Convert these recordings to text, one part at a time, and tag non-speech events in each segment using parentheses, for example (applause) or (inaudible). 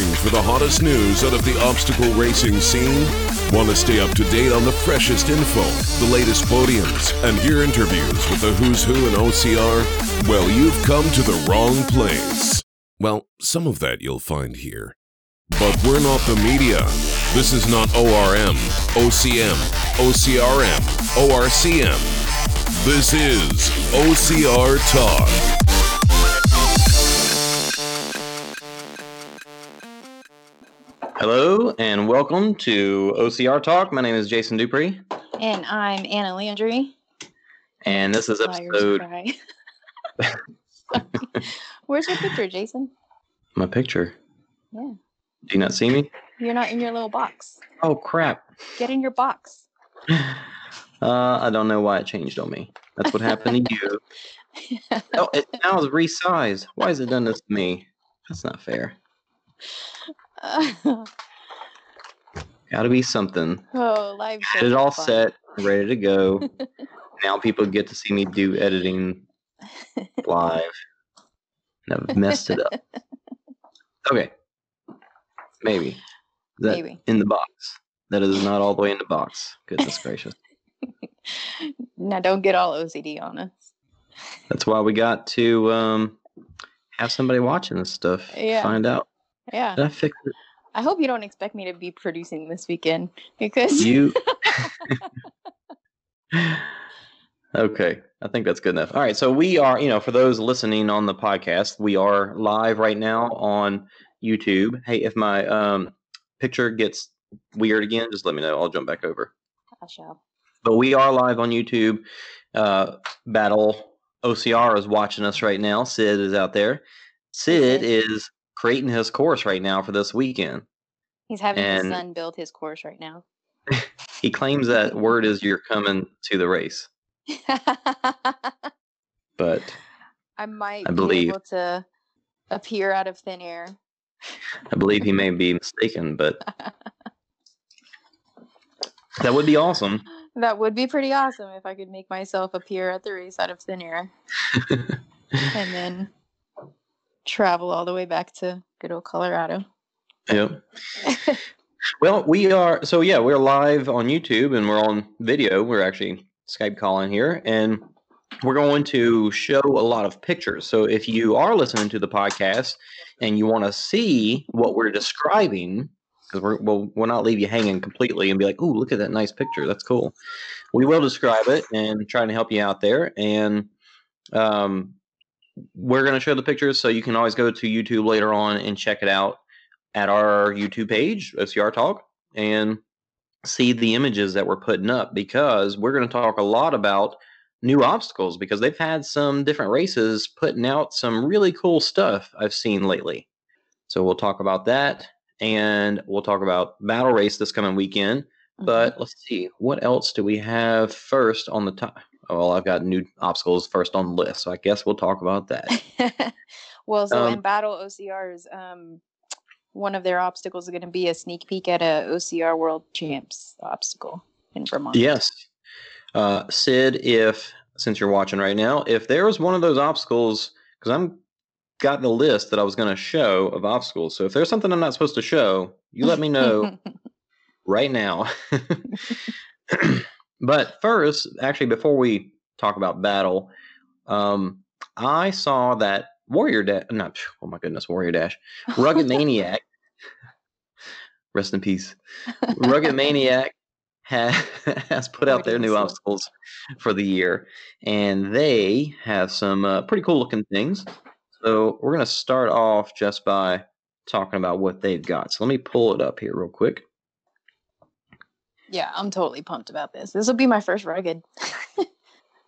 Looking for the hottest news out of the obstacle racing scene? Want to stay up to date on the freshest info, the latest podiums, and hear interviews with the who's who in OCR? Well, you've come to the wrong place. Well, some of that you'll find here. But we're not the media. This is not ORM, OCM, OCRM, ORCM. This is OCR Talk. Hello and welcome to OCR Talk. My name is Jason Dupree, And I'm Anna Landry. and this is episode. (laughs) Where's your picture, Jason? My picture. Yeah. Do you not see me? You're not in your little box. Oh crap! Get in your box. (sighs) Uh, I don't know why it changed on me. That's what happened to you. (laughs) Oh, it now is resized. Why has it done this to me? That's not fair. (laughs) Got to be something. Oh, live Had it all fun. set, ready to go. (laughs) now people get to see me do editing live. And I've messed it up. Okay. Maybe. That Maybe. in the box. That is not all the way in the box. Goodness gracious. (laughs) Now don't get all OCD on us. That's why we got to um, have somebody watching this stuff. Yeah. Find out. Yeah. Did I it? I hope you don't expect me to be producing this weekend because You. (laughs) (laughs) okay. I think that's good enough. All right. So we are, you know, for those listening on the podcast, we are live right now on YouTube. Hey, if my um, picture gets weird again, just let me know. I'll jump back over. I shall. But we are live on YouTube. Uh, Battle OCR is watching us right now. Sid is out there. Sid. is creating his course right now for this weekend. He's having his son build his course right now. (laughs) He claims that word is you're coming to the race, but (laughs) I might I be able to appear out of thin air. I believe he may be mistaken. But (laughs) that would be awesome. That would be pretty awesome if I could make myself appear at the race out of thin air and then travel all the way back to good old Colorado. yep. (laughs) Well, we are so yeah, we're live on YouTube and we're on video. We're actually Skype calling here and we're going to show a lot of pictures. So if you are listening to the podcast and you want to see what we're describing, because we're, we'll, we'll not leave you hanging completely and be like, oh, look at that nice picture. That's cool. We will describe it and trying to help you out there. And um, we're going to show the pictures so you can always go to YouTube later on and check it out at our YouTube page, OCR Talk, and see the images that we're putting up because we're going to talk a lot about new obstacles because they've had some different races putting out some really cool stuff I've seen lately. So we'll talk about that and we'll talk about Battle Race this coming weekend. Mm-hmm. But let's see, what else do we have first on the top? Well, I've got new obstacles first on the list, so I guess we'll talk about that. (laughs) Well, so in Um, Battle OCRs, um, one of their obstacles is going to be a sneak peek at a OCR World Champs obstacle in Vermont. Yes. Uh, Sid, if since you're watching right now, if there was one of those obstacles, because I'm got the list that I was going to show of obstacles. So if there's something I'm not supposed to show, you let me know (laughs) right now. (laughs) (clears throat) but first, actually, before we talk about battle, um, I saw that Warrior Dash. Not oh my goodness, Warrior Dash, Rugged (laughs) Maniac. Rest in peace. Rugged Maniac ha- (laughs) has put out their new obstacles for the year, and they have some uh, pretty cool looking things. So we're gonna start off just by talking about what they've got. So let me pull it up here real quick. Yeah, I'm totally pumped about this. This will be my first rugged. (laughs)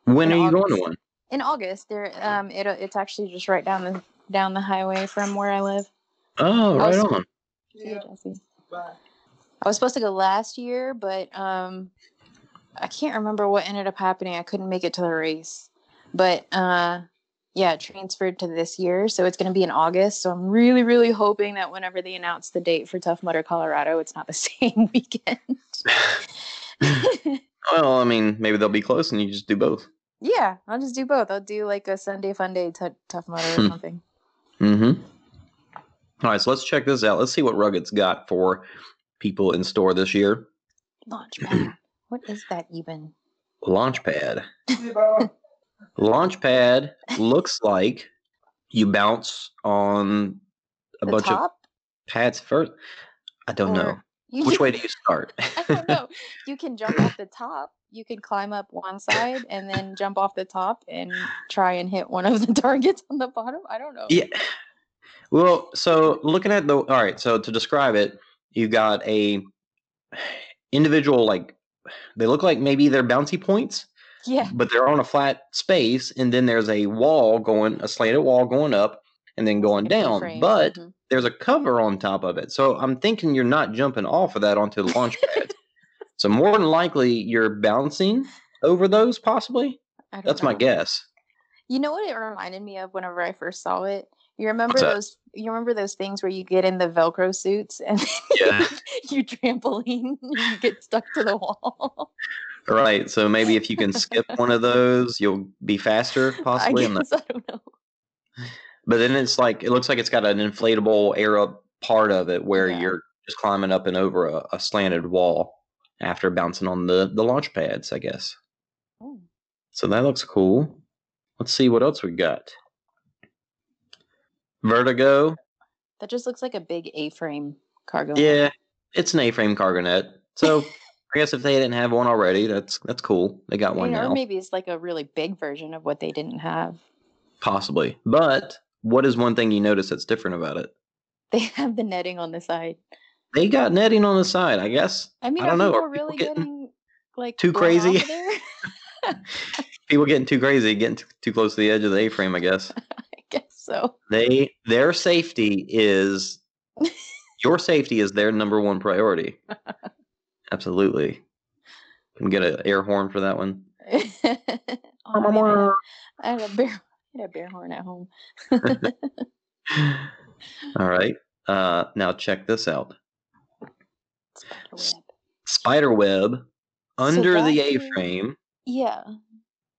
When In are you going to one? in August. There, um, it it's actually just right down the down the highway from where I live. Oh, right on. You, Jesse. I was supposed to go last year, but um, I can't remember what ended up happening. I couldn't make it to the race, but uh, yeah, transferred to this year, so it's going to be in August. So I'm really, really hoping that whenever they announce the date for Tough Mudder, Colorado, it's not the (laughs) same weekend. (laughs) Well, I mean, maybe they'll be close and you just do both. yeah, I'll just do both. I'll do like a Sunday fun day t- Tough Mudder or Hmm. something. Mm-hmm. All right, so let's check this out. Let's see what Rugged's got for people in store this year. Launchpad. what is that even? Launchpad. Launchpad (laughs) looks like you bounce on a The bunch of pads first. I don't know. Or you Which can- way do you start? (laughs) I don't know. (laughs) You can jump off the top. You can climb up one side and then jump off the top and try and hit one of the targets on the bottom. I don't know. Yeah. Well, so looking at the all right, so to describe it, you've got a (sighs) individual like they look like maybe they're bouncy points, Yeah. but they're on a flat space, and then there's a wall going, a slanted wall going up and then going down. A-frame. But Mhm. there's a cover on top of it. So I'm thinking you're not jumping off of that onto the launch pad. (laughs) so more than likely you're bouncing over those, possibly. That's my guess. You know what it reminded me of whenever I first saw it? You remember those you remember those things where you get in the Velcro suits and (laughs) Yeah. you trampoline and you get stuck to the wall. (laughs) Right. So maybe if you can skip one of those, you'll be faster, (laughs) possibly. I guess I don't know. (sighs) But then it's like it looks like it's got an inflatable air up part of it where Yeah. you're just climbing up and over a, a slanted wall after bouncing on the the launch pads, I guess. Oh. So that looks cool. Let's see what else we got. Vertigo. That just looks like a big A-frame cargo. net. Yeah, it's an A-frame cargo net. So I guess if they didn't have one already, that's that's cool. They got one mean, or maybe it's like a really big version of what they didn't have. possibly. But what is one thing you notice that's different about it? They (laughs) have the netting on the side. They got netting on the side. I guess I mean, I don't are know. people Are people really getting getting like too crazy? (laughs) (laughs) people getting too crazy, getting too, too close to the edge of the A-frame. I guess I guess so. they their safety is your safety is their number one priority. Absolutely. Can we get an air horn for that one. (laughs) oh, man, I had a bear. I had a bear horn at home. (laughs) All right. Uh, now check this out. Spiderweb. Spider web under the A-frame. Yeah.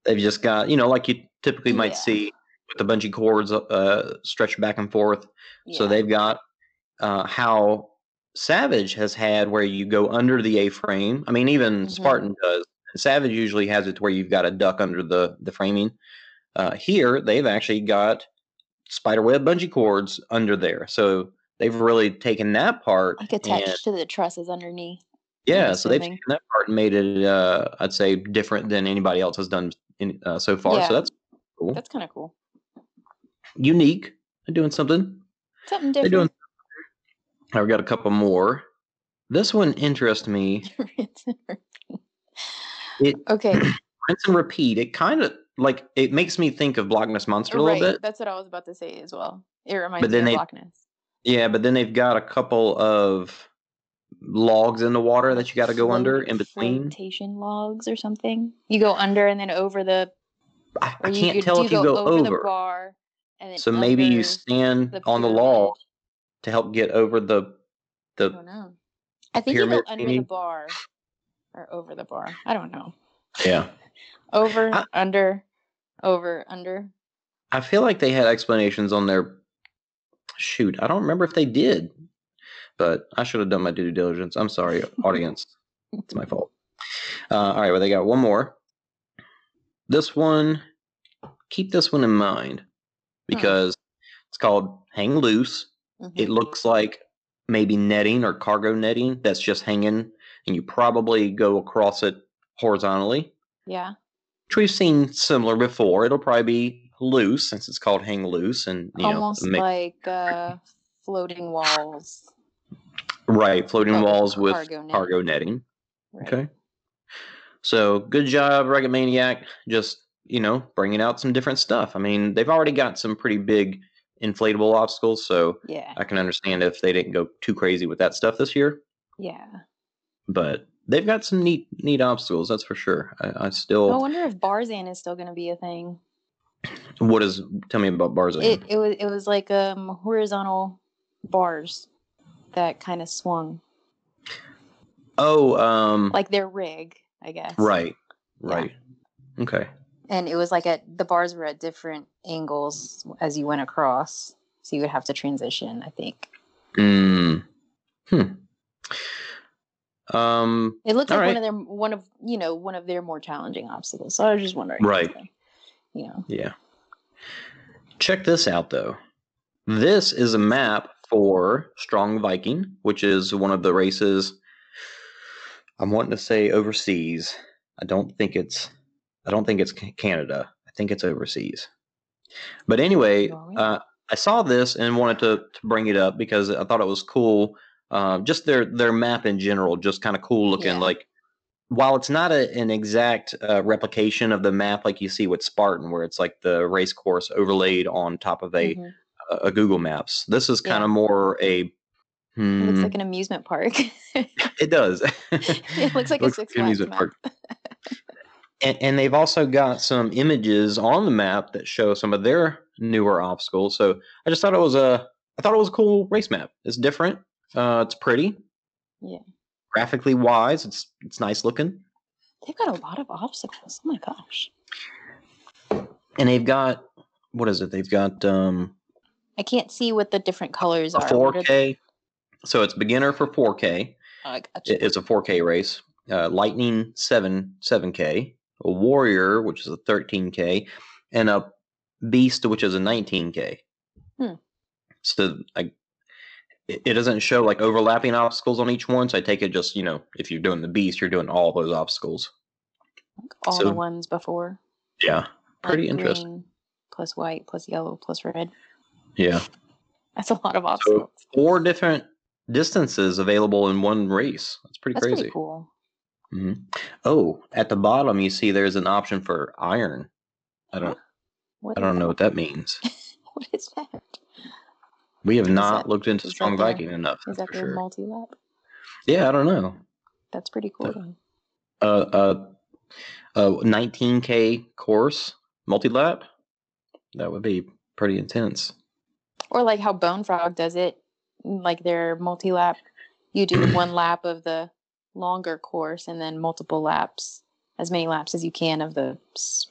They've just got you know like you typically might Yeah. see with the bungee cords uh, stretched back and forth. So they've got uh, how Savage has had where you go under the A-frame. I mean, even Mhm. Spartan does. Savage usually has it to where you've got a duck under the the framing. Uh, here, they've actually got spiderweb bungee cords under there. So they've really taken that part. like and- attached to the trusses underneath. yeah, so they've taken that part and made it, uh, I'd say, different than anybody else has done in, uh, so far. Yeah. So that's cool. That's kind of cool. unique. They're doing something. Something They're different. I've got a couple more. This one interests me. (laughs) (clears throat) Rinse and repeat. It okay, rinse and repeat. It kind of like it makes me think of Block Ness Monster a little bit. That's what I was about to say as well. It reminds me they- of Loch Ness. Yeah, but then they've got a couple of logs in the water that you got to go under in between. flotation logs or something. You go under and then over the. I, I you, can't you, tell if you go over, the bar. And then So maybe you stand the on the log to help get over the I the. don't know. I think you go under the bar or over the bar. I don't know. Yeah, (laughs) Over, I- under, over, under. I feel like they had explanations on their. Shoot, I don't remember if they did, but I should have done my due diligence. I'm sorry, (laughs) audience. It's my fault. Uh, all right, well, they got one more. This one, keep this one in mind because it's called Hang Loose. Mhm. It looks like maybe netting or cargo netting that's just hanging, and you probably go across it horizontally, Yeah. which we've seen similar before. It'll probably be loose since it's called Hang Loose, and you Almost know, ma- like uh, floating walls. right, floating with walls with cargo cargo, netting. netting. Right. Okay. So good job, Rugged Maniac. Just you know, bringing out some different stuff. I mean, they've already got some pretty big inflatable obstacles, so Yeah. I can understand if they didn't go too crazy with that stuff this year. Yeah. But they've got some neat, neat obstacles. That's for sure. I, I I still. wonder if Barzan is still going to be a thing. What is? Tell me about Barzan. It it was it was like um horizontal bars that kind of swung oh, um, like their rig, I guess. right, Yeah. right. Okay. And it was like at the bars were at different angles as you went across, so you would have to transition. I think. Mm. Hmm. Um. It looks like right. one of their one of you know one of their more challenging obstacles. So I was just wondering, Right. You know, Yeah. Check this out, though. This is a map for Strong Viking, which is one of the races. I'm wanting to say overseas. I don't think it's. I don't think it's Canada. I think it's overseas. But anyway, uh, I saw this and wanted to, to bring it up because I thought it was cool. Um, just their their map in general, just kind of cool looking. Yeah. Like while it's not a, an exact uh, replication of the map like you see with Spartan, where it's like the race course overlaid on top of a, Mhm. a, a Google Maps, this is kind Yeah. of more a. it looks Hmm, like an amusement park. it does. (laughs) (laughs) it looks like a Looks Six an Flags amusement map. park. (laughs) and, and they've also got some images on the map that show some of their newer obstacles. So I just thought it was a, I thought it was a cool race map. It's different. Uh, it's pretty. Yeah. Graphically wise, it's it's nice looking. They've got a lot of obstacles. Oh my gosh. and they've got what is it? They've got um I can't see what the different colors are. What are- 4K. So it's beginner for 4K. Oh, I gotcha. It- It's a 4K race. Uh, Lightning 7 7K. A Warrior, which is a 13K, and a Beast, which is a 19K. Hmm. So I, it doesn't show like overlapping obstacles on each one. So I take it just you know if you're doing the Beast, you're doing all those obstacles. All so- the ones before. Yeah, pretty like interesting. green Plus white, plus yellow, plus red. Yeah. That's a lot of obstacles. four different distances available in one race. That's pretty That's crazy. pretty cool. Hmm Oh, at the bottom you see there's an option for iron. I don't What I don't know that? what that means. (laughs) What is that? We have not that- looked into is Strong their- Viking enough. Is that their sure. multi lap? yeah, I don't know. That's pretty cool. Uh, uh, uh, 19k course multi lap. That would be pretty intense. Or like how Bone Frog does it, like their multi lap. You do one (clears throat) lap of the longer course and then multiple laps, as many laps as you can of the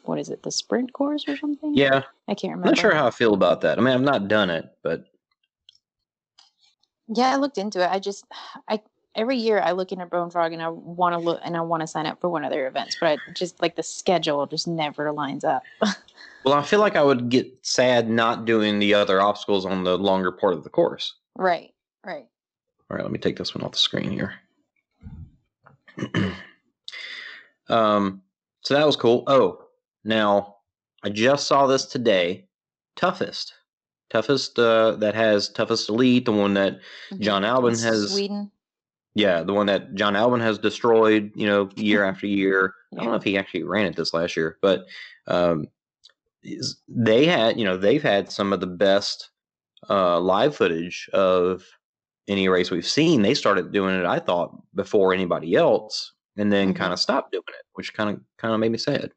what is it, the sprint course or something? Yeah, I can't remember. I'm not sure how I feel about that. I mean, I've not done it, but Yeah, I looked into it. I just, I every year I look into Bone Frog and I want to look and I want to sign up for one of their events, but I just like the schedule just never lines up. (laughs) well, I feel like I would get sad not doing the other obstacles on the longer part of the course. right, right. All right, let me take this one off the screen here. (clears throat) um, so that was cool. Oh, now I just saw this today. Toughest, toughest uh, that has toughest elite, the one that Mhm. Jon Albon has, Sweden. yeah, the one that Jon Albon has destroyed, you know, year (laughs) after year. I don't know if he actually ran it this last year, but um, they had, you know, they've had some of the best uh, live footage of any race we've seen. They started doing it, I thought, before anybody else, and then Mhm. kind of stopped doing it, which kind of kind of made me sad.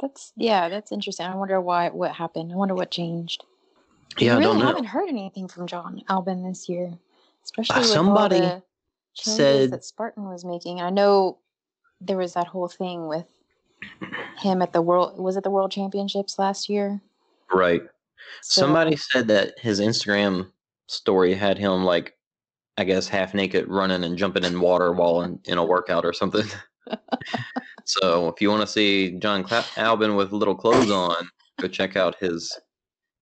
That's yeah, that's interesting. I wonder why what happened. I wonder what changed. Yeah, I I really don't know. haven't heard anything from Jon Albon this year, especially with somebody all the changes said- that Spartan was making. I know there was that whole thing with him at the world. Was it the World Championships last year? Right. So- Somebody said that his Instagram story had him like, I guess, half naked, running and jumping in water while in, in a workout or something. (laughs) so if you want to see John Cla- Albon with little clothes on, go check out his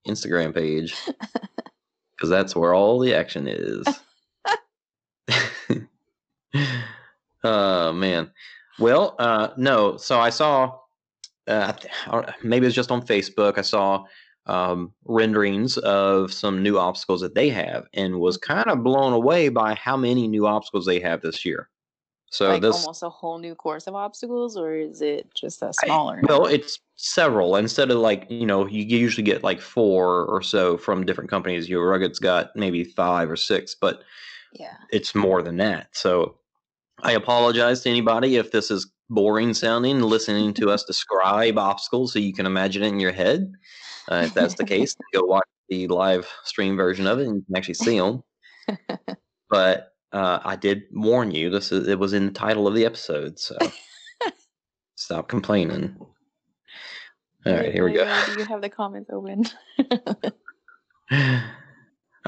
Instagram page (laughs) because that's where all the action is. (laughs) oh man. Well, uh, no. So I saw, uh, I th- I don't- maybe it was just on Facebook. I saw um, renderings of some new obstacles that they have, and was kind of blown away by how many new obstacles they have this year. So like this, almost a whole new course of obstacles, or is it just a smaller? well, it's several instead of like you know you usually get like four or so from different companies. Your Rugged's got maybe five or six, but yeah. it's more than that. So I apologize to anybody if this is boring sounding, listening to us (laughs) describe obstacles so you can imagine it in your head. Uh, if that's the case, go watch the live stream version of it and you can actually see them. (laughs) but uh, I did warn you. This is it was in the title of the episode, so (laughs) stop complaining. All right, here we go. you Do you have the comments open? (laughs)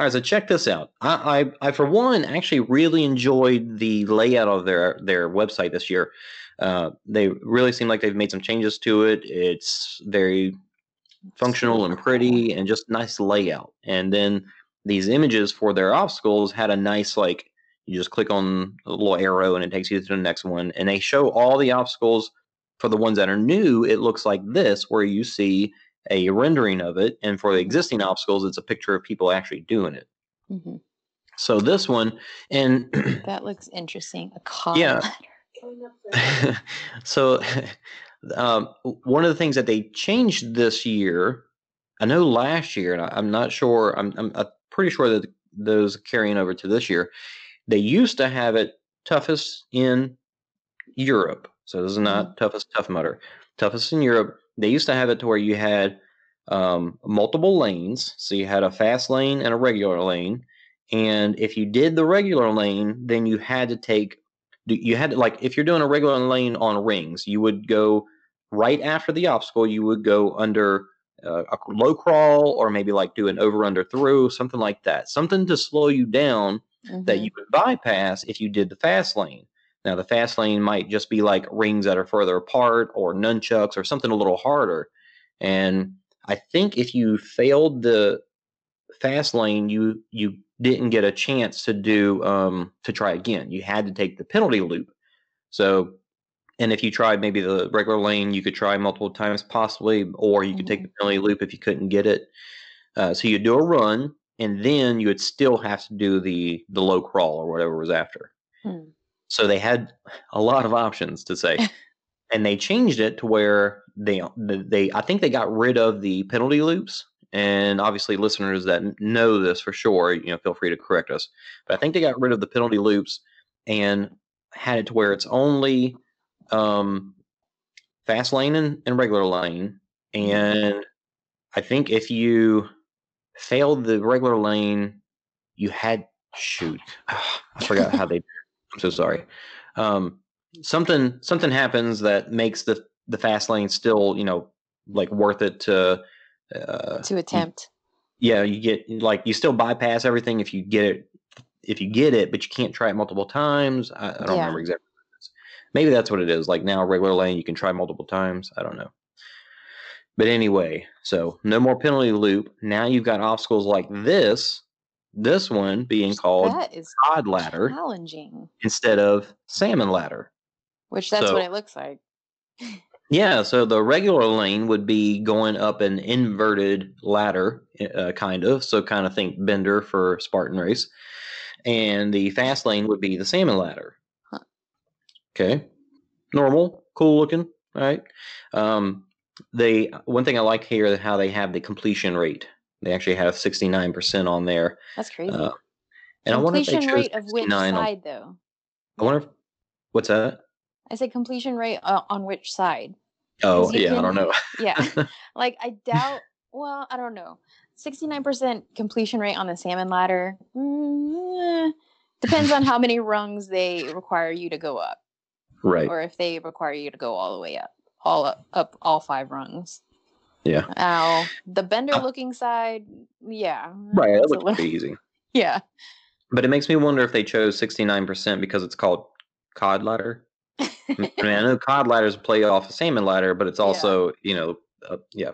All right, so check this out. I, I, I, for one, actually really enjoyed the layout of their their website this year. Uh, they really seem like they've made some changes to it. It's very functional and pretty, and just nice layout. And then these images for their obstacles had a nice like you just click on a little arrow and it takes you to the next one, and they show all the obstacles. For the ones that are new, it looks like this, where you see a rendering of it, and for the existing obstacles, it's a picture of people actually doing it. Mm-hmm. So this one, and that looks interesting. A call yeah. (laughs) so (laughs) um, one of the things that they changed this year, I know last year, and I, am not sure. I'm, I'm, I'm pretty sure that those carrying over to this year. They used to have it toughest in Europe. So this is not mm-hmm. toughest tough mudder. Toughest in Europe they used to have it to where you had um, multiple lanes. So you had a fast lane and a regular lane. And if you did the regular lane, then you had to take, you had to, like, if you're doing a regular lane on rings, you would go right after the obstacle, you would go under uh, a low crawl or maybe like do an over under through, something like that. Something to slow you down mm-hmm. that you would bypass if you did the fast lane. Now, the fast lane might just be like rings that are further apart or nunchucks or something a little harder. And I think if you failed the fast lane, you you didn't get a chance to do um, to try again. You had to take the penalty loop. So, and if you tried maybe the regular lane, you could try multiple times possibly, or you could take the mm-hmm. penalty loop if you couldn't get it. Uh, so you'd do a run, and then you would still have to do the the low crawl or whatever was after. Hmm. So they had a lot of options to say. (laughs) and they changed it to where they they I think they got rid of the penalty loops. And obviously, listeners that know this for sure, you know, feel free to correct us. But I think they got rid of the penalty loops and had it to where it's only um, fast lane and, and regular lane. Mm-hmm. And I think if you failed the regular lane, you had shoot. (sighs) I forgot how they I'm so sorry. Um, something something happens that makes the the fast lane still you know like worth it to uh, to attempt. You, yeah, you get like you still bypass everything if you get it if you get it, but you can't try it multiple times. I, I don't yeah. remember exactly. Maybe that's what it is. Like now, regular lane you can try multiple times. I don't know. But anyway, so no more penalty loop. Now you've got obstacles like this this one being called cod ladder, challenging instead of salmon ladder. Which that's so, what it looks like. (laughs) yeah, so the regular lane would be going up an inverted ladder, uh, kind of. So kind of think Bender for Spartan race, and the fast lane would be the salmon ladder. Huh. Okay, normal, cool looking, right? Um, they one thing I like here is how they have the completion rate they actually have 69% on there. That's crazy. Uh, and completion I wonder if they chose rate of which side, on, though? I wonder if, what's that? I said completion rate uh, on which side? Oh, yeah, can, I don't know. yeah. (laughs) Like, I doubt, well, I don't know. 69% completion rate on the salmon ladder. Mm, eh, depends on how many rungs they require you to go up. Right. Or if they require you to go all the way up, all up, up all five rungs. Yeah. Now the bender uh looking side, yeah. Right, that looks little, easy. (laughs) Yeah. But it makes me wonder if they chose 69% because it's called cod ladder. I mean, I know cod ladder is a play off a salmon ladder, but it's also, yeah. you know, uh, yeah.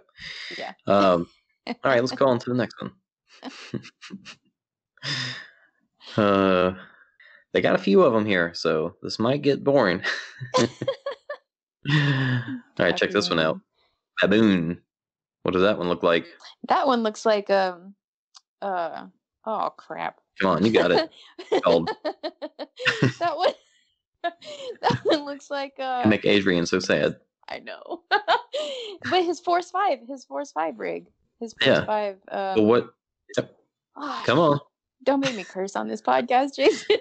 Yeah. Um, all right, let's go on to the (laughs) next one. (laughs) uh, they got a few of them here, so this might get boring. (laughs) all right, check this one out. Baboon. What does that one look like? That one looks like um uh oh crap. Come on, you got it. that one (laughs) that one looks like uh you make Adrian so sad. I know. (laughs) but his force five, his force five rig. His force yeah. five uh but what yep. oh, Come on. Don't make me curse on this podcast, Jason.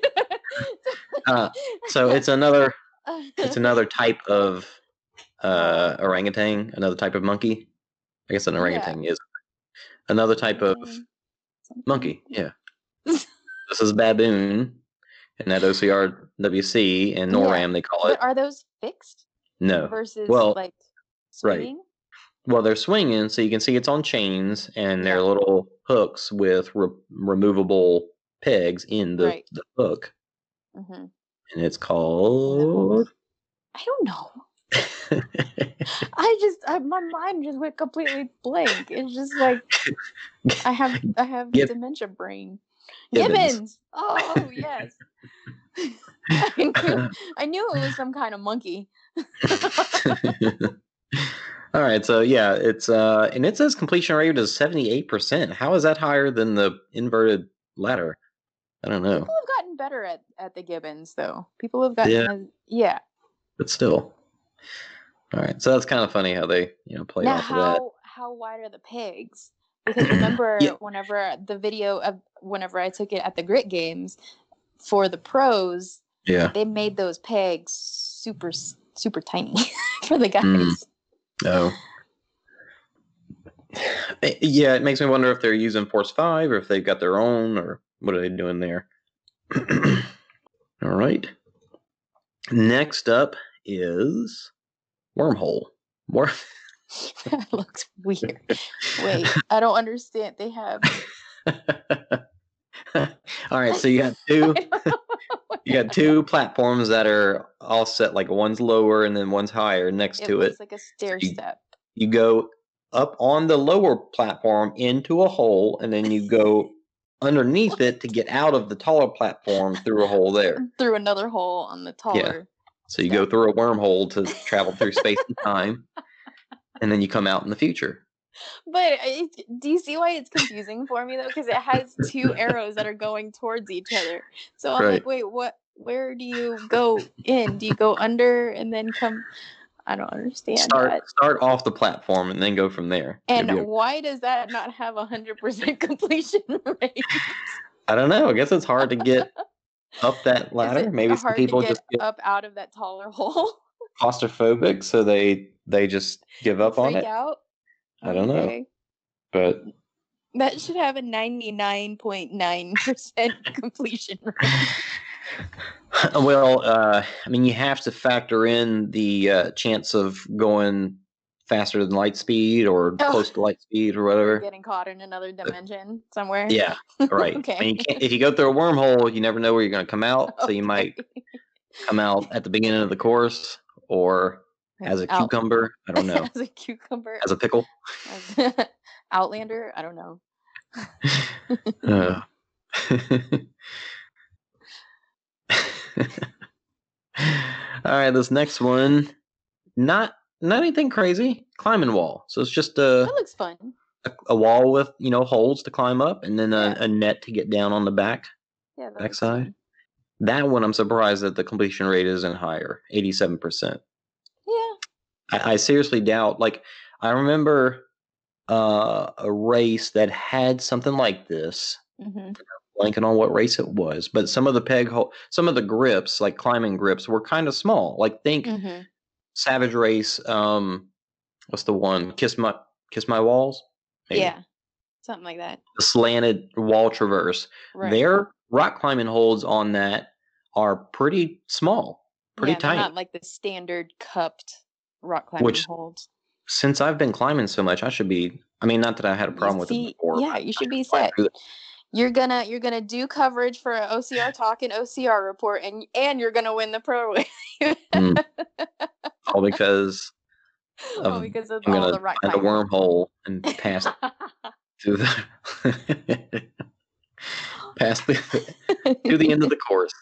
uh, so it's another it's another type of uh (laughs) orangutan, another type of monkey. I guess an orangutan yeah. is another type of monkey. Yeah. this is baboon, and that OCRWC and NORAM yeah. they call it. But are those fixed? No. Versus well, like swimming? Right. well, they're swinging, so you can see it's on chains, and they're little hooks with re- removable pegs in the, Right. the hook, hmm and it's called. I don't know. (laughs) I just I, my mind just went completely blank. It's just like I have (laughs) I have Gib- dementia brain. Gibbons. Gibbons. Oh yes. (laughs) I knew, (laughs) I knew it was some kind of monkey. (laughs) All right, so yeah, it's uh, and it says completion rate is seventy eight percent. How is that higher than the inverted ladder? I don't know, People have gotten better at, at the Gibbons though. People have gotten Yeah. yeah. but still. All right, so that's kind of funny how they you know play now off of that. how how wide are the pegs? Because remember (clears throat) Yeah. whenever the video of whenever I took it at the grit games for the pros, Yeah. they made those pegs super super tiny (laughs) for the guys. Mm. Oh. Eh, Yeah, it makes me wonder if they're using Force 5 or if they've got their own or what are they doing there. (clears throat) All right. Next up is Wormhole. Worm- that (laughs) (laughs) looks weird. Wait, I don't understand. They have (laughs) All right, so you got two (laughs) I don't know what (laughs) you got two platforms that are all set like one's lower and then one's higher next it to it. looks like a stair you- step. you go up on the lower platform into a hole and then you go underneath it to get out of the taller platform through a hole there Through another hole on the taller. Yeah. so you go through a wormhole to travel through space and time and then you come out in the future But do you see why it's confusing for me though? Because it has two arrows that are going towards each other. So I'm Right. like, wait, what? Where do you go in? Do you go under and then come? I don't understand start that. start off the platform and then go from there And You'll why does that not have a hundred percent (laughs) completion rate? i don't know i guess it's hard to get up that ladder it maybe some people just get up out of that taller hole. claustrophobic so they they just give up on it out. I don't know. But That should have a ninety nine point nine percent (laughs) completion rate. (laughs) well, uh, I mean, you have to factor in the uh, chance of going faster than light speed or Oh. close to light speed or whatever. getting caught in another dimension somewhere. Yeah, right. (laughs) Okay. And you can't, if you go through a wormhole, you never know where you're going to come out. So you might come out at the beginning of the course or as a Out- cucumber. I don't know. (laughs) as a cucumber. as a pickle. as- (laughs) Outlander. I don't know. Uh. (laughs) All right, this next one, not not anything crazy. Climbing wall. So it's just a That looks fun. a, a wall with you know holes to climb up, and then a, Yeah. a net to get down on the back Yeah. Backside. That one, I'm surprised that the completion rate isn't higher, eighty-seven percent. I, I seriously doubt. Like, I remember uh, a race that had something like this. hmm Blanking on what race it was, but some of the peg hole, some of the grips, like climbing grips, were kind of small. Like, think hmm Savage Race. Um, what's the one? Kiss my Kiss my walls. Maybe. Yeah. Something like that. the slanted wall traverse. Right. Their rock climbing holds on that are pretty small, pretty yeah, tight. Not like the standard cupped rock climbing Which- holds. Since I've been climbing so much, I should be. I mean, not that I had a You problem with see- it before. Yeah, you should be set. You're gonna you're gonna do coverage for an OCR talk and OCR report, and and you're gonna win the pro. (laughs) Mm. (laughs) All because oh, of- because of I'm all gonna the rock find a wormhole and (laughs) pass through the pass the, to the end of the course.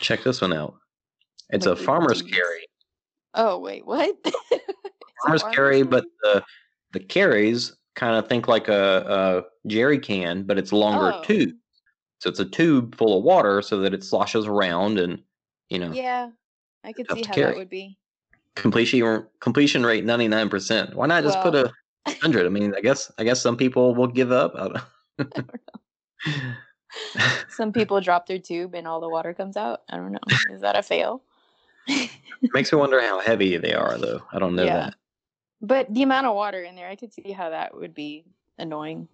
Check this one out. It's a farmer's carry. Oh wait, what? (laughs) Farmer's carry, but the the carries kind of think like a, a jerry can, but it's longer Oh. tube. So it's a tube full of water so that it sloshes around and you know Yeah, I could see how carry. that would be. completion completion rate ninety nine percent. Why not just put a hundred? I mean, I guess I guess some people will give up. I don't- (laughs) know. (laughs) Some people drop their tube and all the water comes out. I don't know. Is that a fail? Makes me wonder how heavy they are, though. I don't know Yeah. that. But the amount of water in there, I could see how that would be annoying.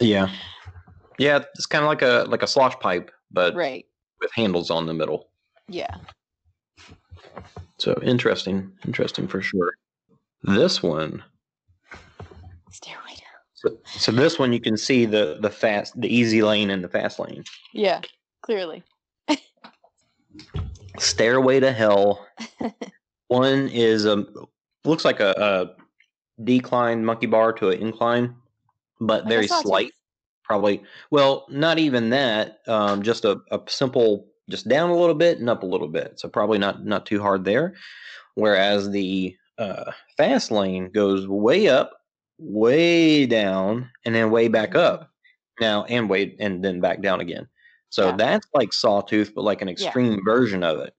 Yeah, yeah. It's kind of like a like a slosh pipe, but Right. with handles on the middle. Yeah. So interesting, interesting for sure. This one, Stairway to so, so this one you can see the the fast, the easy lane and the fast lane. Yeah, clearly. (laughs) Stairway to Hell. one is a looks like a, a decline monkey bar to an incline, but very slight. Probably well, not even that. Um, just a, a simple, just down a little bit and up a little bit. So probably not not too hard there. Whereas the uh, fast lane goes way up, way down, and then way back up. Now and way and then back down again. So Yeah. that's like sawtooth, but like an extreme version of it.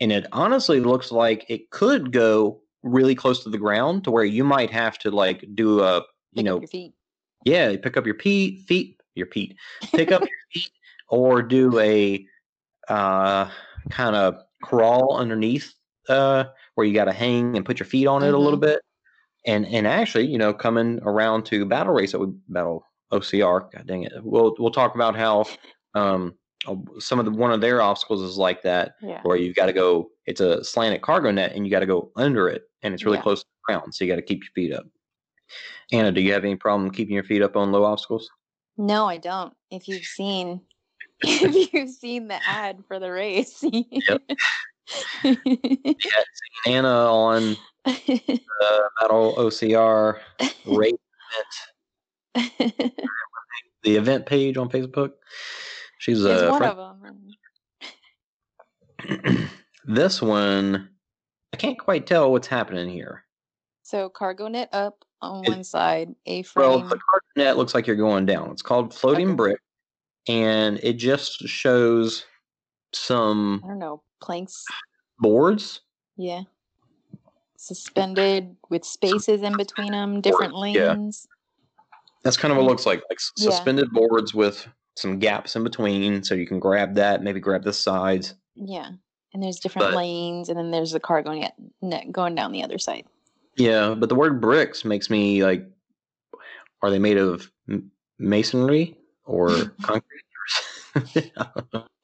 And it honestly looks like it could go really close to the ground to where you might have to like do a you Pick know your feet. yeah, pick up your feet, feet, your feet, pick up (laughs) your feet, or do a uh, kind of crawl underneath uh, where you got to hang and put your feet on it a little bit. And and actually, you know, coming around to battle race, that would battle OCR. God dang it, we'll we'll talk about how um, some of the one of their obstacles is like that, Yeah. where you've got to go. It's a slanted cargo net, and you got to go under it, and it's really Yeah. close to the ground, so you got to keep your feet up. Anna, do you have any problem keeping your feet up on low obstacles? No, I don't. If you've seen (laughs) if you've seen the ad for the race. (laughs) yeah, Anna on (laughs) uh, Battle OCR race event, the event page on Facebook. She's a one friend. of them. (clears throat) this one, I can't quite tell what's happening here. So cargo net up on It- one side, A frame. Well, the card net looks like you're going down. It's called floating Okay. brick, and it just shows some I don't know, planks. boards. Yeah. Suspended with spaces in between them, different yeah. lanes. That's kind of what it looks like, like Yeah. suspended boards with some gaps in between, so you can grab that, maybe grab the sides. Yeah. And there's different But- lanes, and then there's the cargo net, net going down the other side. Yeah, but the word bricks makes me like, are they made of masonry or (laughs) concrete? (laughs)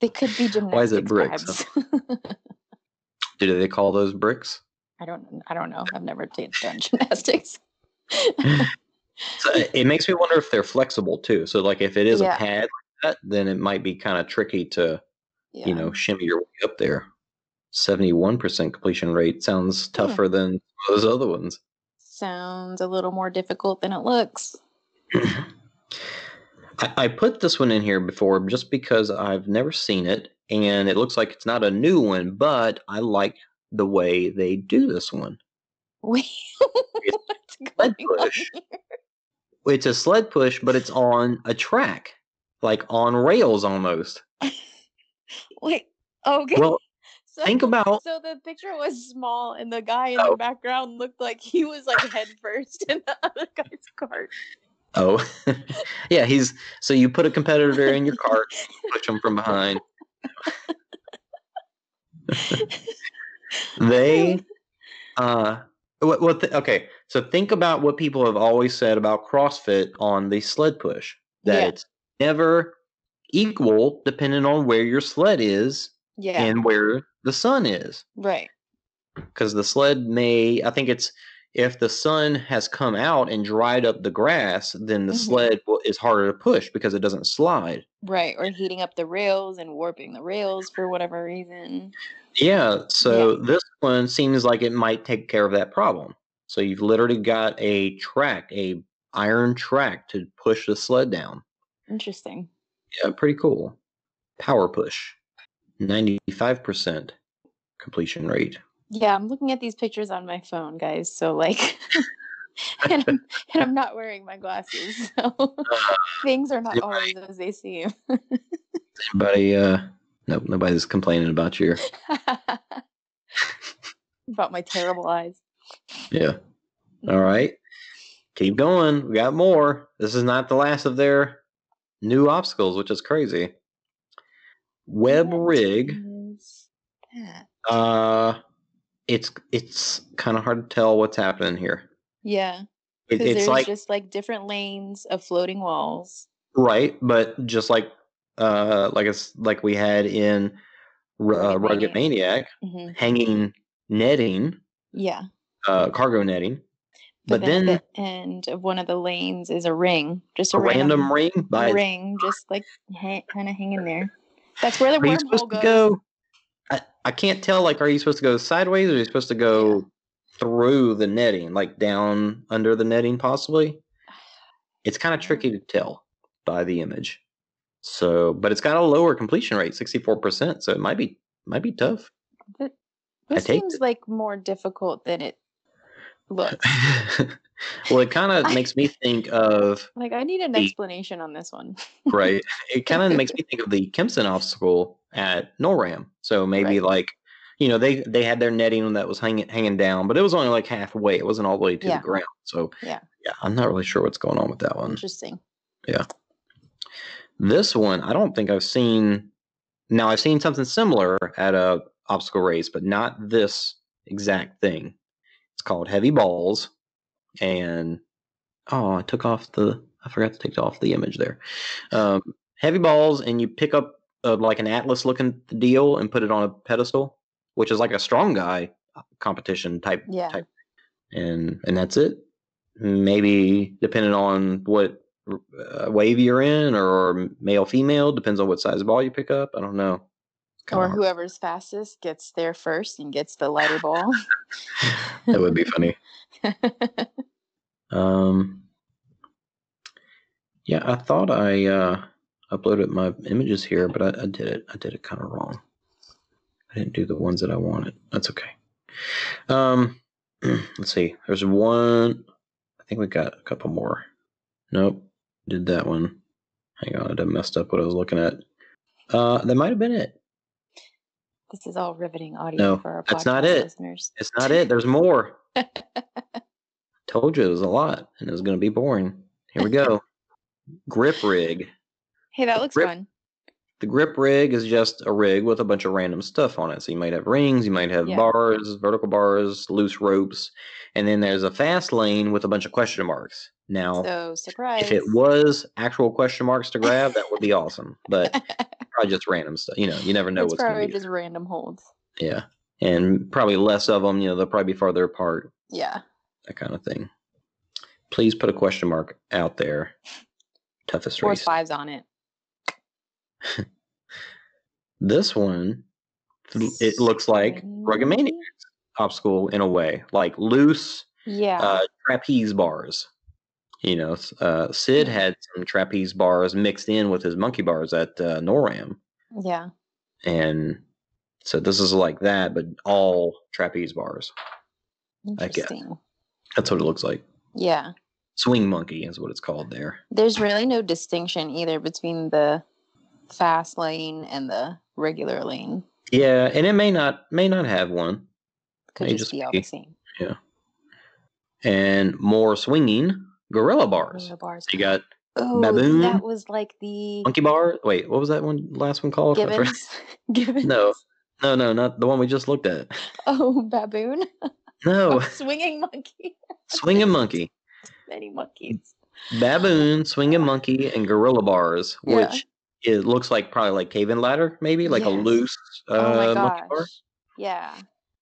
They could be gymnastics Why is it bricks? (laughs) Do they call those bricks? I don't. I don't know. I've never done gymnastics. So it- makes me wonder if they're flexible too. So like if it is Yeah. a pad that, then it might be kind of tricky to yeah. you know shimmy your way up there. Seventy-one percent completion rate sounds tougher than those other ones. sounds a little more difficult than it looks. (clears throat) I, I put this one in here before just because I've never seen it, and it looks like it's not a new one, but I like the way they do this one. (laughs) Wait, what's sled push. here? It's a sled push, but it's on a track, like on rails almost. (laughs) Wait. Okay. Well, (laughs) so, think about So the picture was small, and the guy in Oh. the background looked like he was like head first (laughs) in the other guy's cart. oh, yeah, he's so you put a competitor in your cart, push them from behind. they uh what, what the, okay so think about what people have always said about crossfit on the sled push that Yeah. it's never equal depending on where your sled is Yeah. and where the sun is right. because the sled may i think it's if the sun has come out and dried up the grass then the Mhm. sled is harder to push because it doesn't slide Right. Or heating up the rails and warping the rails for whatever reason. Yeah, so this one seems like it might take care of that problem. So you've literally got a track, a iron track to push the sled down. Interesting. Yeah, pretty cool. Power push. 95% completion rate. Yeah, I'm looking at these pictures on my phone, guys. So like, (laughs) and, I'm, and I'm not wearing my glasses, (laughs) so (laughs) things are not always as they seem. Anybody uh nope, nobody's complaining about your About my terrible eyes. yeah. All right. Keep going. We got more. This is not the last of their new obstacles, which is crazy. Web What rig. Uh, it's it's kind of hard to tell what's happening here. Yeah, It, it's there's like just like different lanes of floating walls. right, but just like uh, like it's like we had in R- uh, Rugged rugged maniac, hmm hanging netting, Yeah. uh, cargo netting. But, But, then, then, the end of one of the lanes is a ring, just a, a random ring by ring, just like ha- kind of hanging there. That's where the Are you supposed goes. to go? I, I can't tell. Like, are you supposed to go sideways, or are you supposed to go through the netting, like down under the netting, possibly? (sighs) It's kind of tricky to tell by the image. So, but it's got a lower completion rate, sixty-four percent. So it might be might be tough. I This seems it. like more difficult than it looks. (laughs) well, it kind of makes me think of like I need an The- explanation on this one. right. It (laughs) kind of makes me think of the Kempson obstacle at NORAM. So maybe Right. like, you know, they they had their netting that was hanging hanging down, but it was only like halfway. It wasn't all the way to Yeah. the ground. So Yeah. yeah, I'm not really sure what's going on with that one. Interesting. Yeah. This one, I don't think I've seen. Now I've seen something similar at a obstacle race, but not this exact thing. It's called Heavy Balls, and oh, I took off the. I forgot to take off the image there. Um, heavy balls, and you pick up uh, like an atlas looking deal and put it on a pedestal, which is like a strong guy uh, competition type Yeah. type, and and that's it. Maybe depending on what uh, wave you're in, or male female, depends on what size ball you pick up. I don't know. Or whoever's fastest gets there first and gets the lighter ball. (laughs) that would be (laughs) funny. Um, yeah, I thought I uh, uploaded my images here, but I, I did it. I did it kind of wrong. I didn't do the ones that I wanted. That's okay. Um, (clears throat) let's see. There's one. I think we got a couple more. Nope, did that one. Hang on, I messed up what I was looking at. Uh, that might have been it. This is all riveting audio No, for our that's podcast not it. listeners. It's not it. There's more. (laughs) Told you it was a lot, and it was going to be boring. Here we go. grip rig. Hey, that looks Rip- fun. The grip rig is just a rig with a bunch of random stuff on it. So you might have rings, you might have Yeah. bars, vertical bars, loose ropes, and then there's a fast lane with a bunch of question marks. Now, So surprise. if it was actual question marks to grab, that would be awesome. But (laughs) probably just random stuff. You know, you never know it's what's probably just random holds. Yeah, and probably less of them. You know, they'll probably be farther apart. Yeah. that kind of thing. Please put a question mark out there. Toughest Four race. fives on it. (laughs) This one, it looks like Rugged Maniac obstacle in a way, like loose Yeah. uh, trapeze bars. You know, uh, Sid had some trapeze bars mixed in with his monkey bars at uh, NORAM, yeah. and so this is like that, but all trapeze bars. Interesting. That's what it looks like. Yeah. Swing monkey is what it's called there. There's really no distinction either between the fast lane and the regular lane. Yeah, and it may not may not have one. Could just, just be all the same. Yeah. And more swinging gorilla bars. Gorilla bars. You got Oh, baboon, that was like the monkey bar. Wait, what was that one? Last one called? Gibbons. (laughs) Gibbons. No, no, no, not the one we just looked at. Oh, baboon. (laughs) No, Oh, swinging monkey. swinging monkey, (laughs) Many monkeys. baboon, swinging monkey, and gorilla bars, Yeah. which it looks like probably like caving ladder, maybe like a loose uh, oh my monkey bar. Yeah.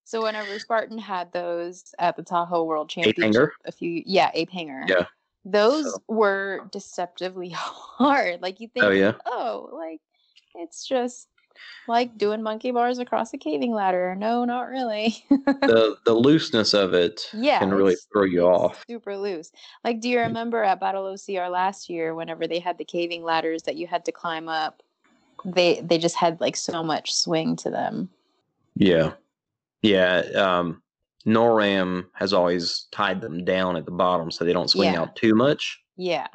So whenever Spartan had those at the Tahoe World Championship hanger. a few yeah, ape hanger. Yeah. Those So- were deceptively (laughs) hard. Like you think Oh yeah, oh, like it's just like doing monkey bars across a caving ladder. No, not really. the the looseness of it (laughs) yeah, can really throw you off. Super loose. Like, do you remember at Battle OCR last year, whenever they had the caving ladders that you had to climb up? They they just had like so much swing to them. Yeah. Yeah. Um, NORAM has always tied them down at the bottom so they don't swing Yeah. out too much. Yeah.